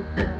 Thank you.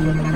problem.